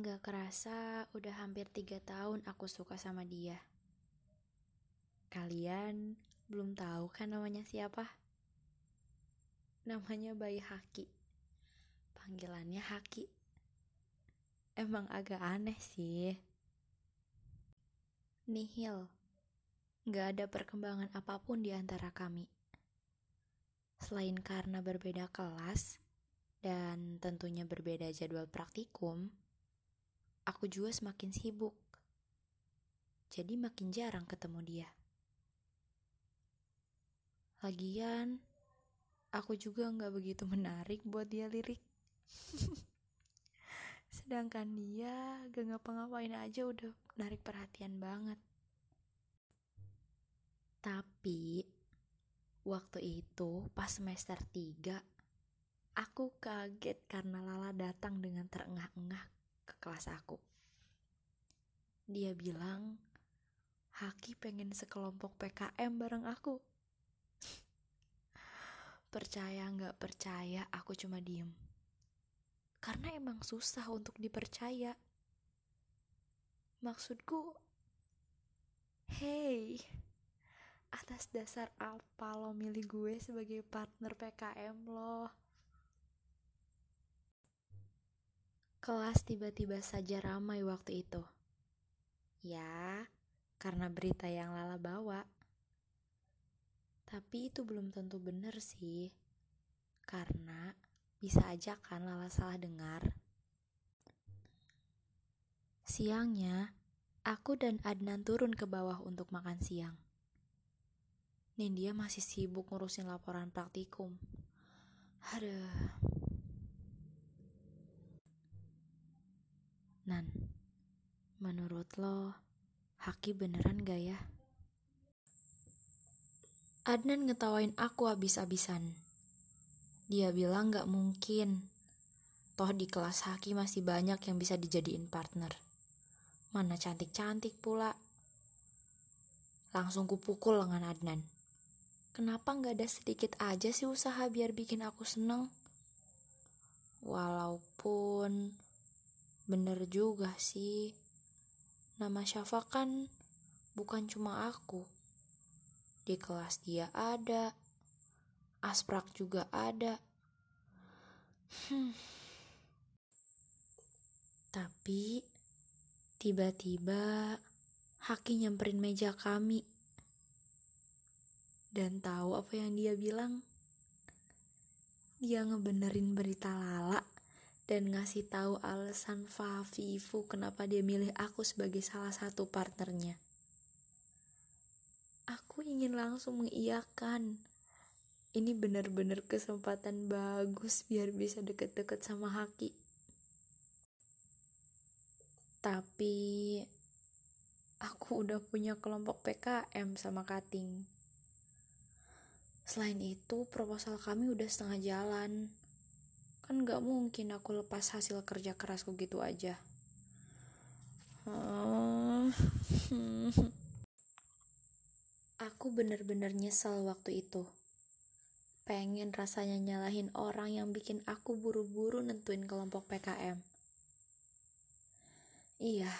Nggak kerasa udah hampir tiga tahun aku suka sama dia. Kalian belum tahu kan namanya siapa? Namanya Bayi Haki. Panggilannya Haki. Emang agak aneh sih. Nihil. Nggak ada perkembangan apa pun di antara kami. Selain karena berbeda kelas, dan tentunya berbeda jadwal praktikum, aku juga semakin sibuk. Jadi makin jarang ketemu dia. Lagian, aku juga nggak begitu menarik buat dia lirik. Sedangkan dia gak ngapa-ngapain aja udah narik perhatian banget. Tapi, waktu itu pas semester 3, aku kaget karena Lala datang dengan terengah-engah ke kelas aku. Dia bilang, Haki pengen sekelompok PKM bareng aku. percaya nggak percaya, aku cuma diem. Karena emang susah untuk dipercaya. Maksudku, hey, atas dasar apa lo milih gue sebagai partner PKM lo? Kelas tiba-tiba saja ramai waktu itu. Ya, karena berita yang Lala bawa. Tapi itu belum tentu benar sih. Karena bisa aja kan Lala salah dengar. Siangnya, aku dan Adnan turun ke bawah untuk makan siang. Nindia masih sibuk ngurusin laporan praktikum. Aduh. Menurut lo, Haki beneran gak ya? Adnan ngetawain aku abis-abisan. Dia bilang gak mungkin. Toh di kelas Haki masih banyak yang bisa dijadiin partner. Mana cantik-cantik pula. Langsung kupukul lengan Adnan. Kenapa gak ada sedikit aja sih usaha biar bikin aku seneng? Walaupun Bener juga sih. Nama Syafa kan bukan cuma aku. Di kelas dia ada. Asprak juga ada. Hmm. Tapi tiba-tiba Haki nyamperin meja kami. Dan tahu apa yang dia bilang? Dia ngebenerin berita Lala dan ngasih tahu alasan Fafifu kenapa dia milih aku sebagai salah satu partnernya. Aku ingin langsung mengiyakan. Ini benar-benar kesempatan bagus biar bisa deket-deket sama Haki. Tapi aku udah punya kelompok PKM sama Kating. Selain itu, proposal kami udah setengah jalan kan gak mungkin aku lepas hasil kerja kerasku gitu aja. Aku bener-bener nyesel waktu itu. Pengen rasanya nyalahin orang yang bikin aku buru-buru nentuin kelompok PKM iya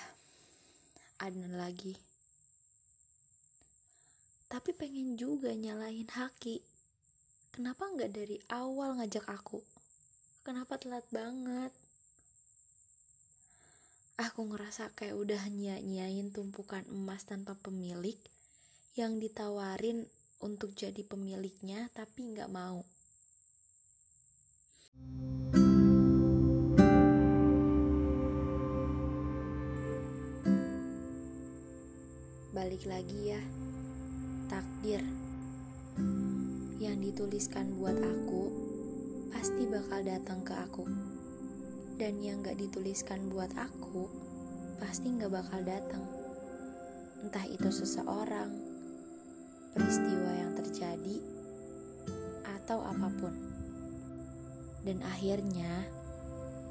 Adnan lagi. Tapi pengen juga nyalahin Haki. Kenapa nggak dari awal ngajak aku kenapa telat banget? Aku ngerasa kayak udah nyia-nyiain tumpukan emas tanpa pemilik yang ditawarin untuk jadi pemiliknya tapi nggak mau. Balik lagi ya, takdir yang dituliskan buat aku pasti bakal datang ke aku. Dan yang gak dituliskan buat aku, pasti gak bakal datang. Entah itu seseorang, peristiwa yang terjadi, atau apa pun. Dan akhirnya,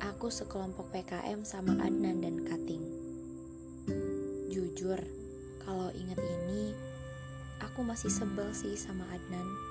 aku sekelompok PKM sama Adnan dan Kating. Jujur, kalau inget ini, aku masih sebel sih sama Adnan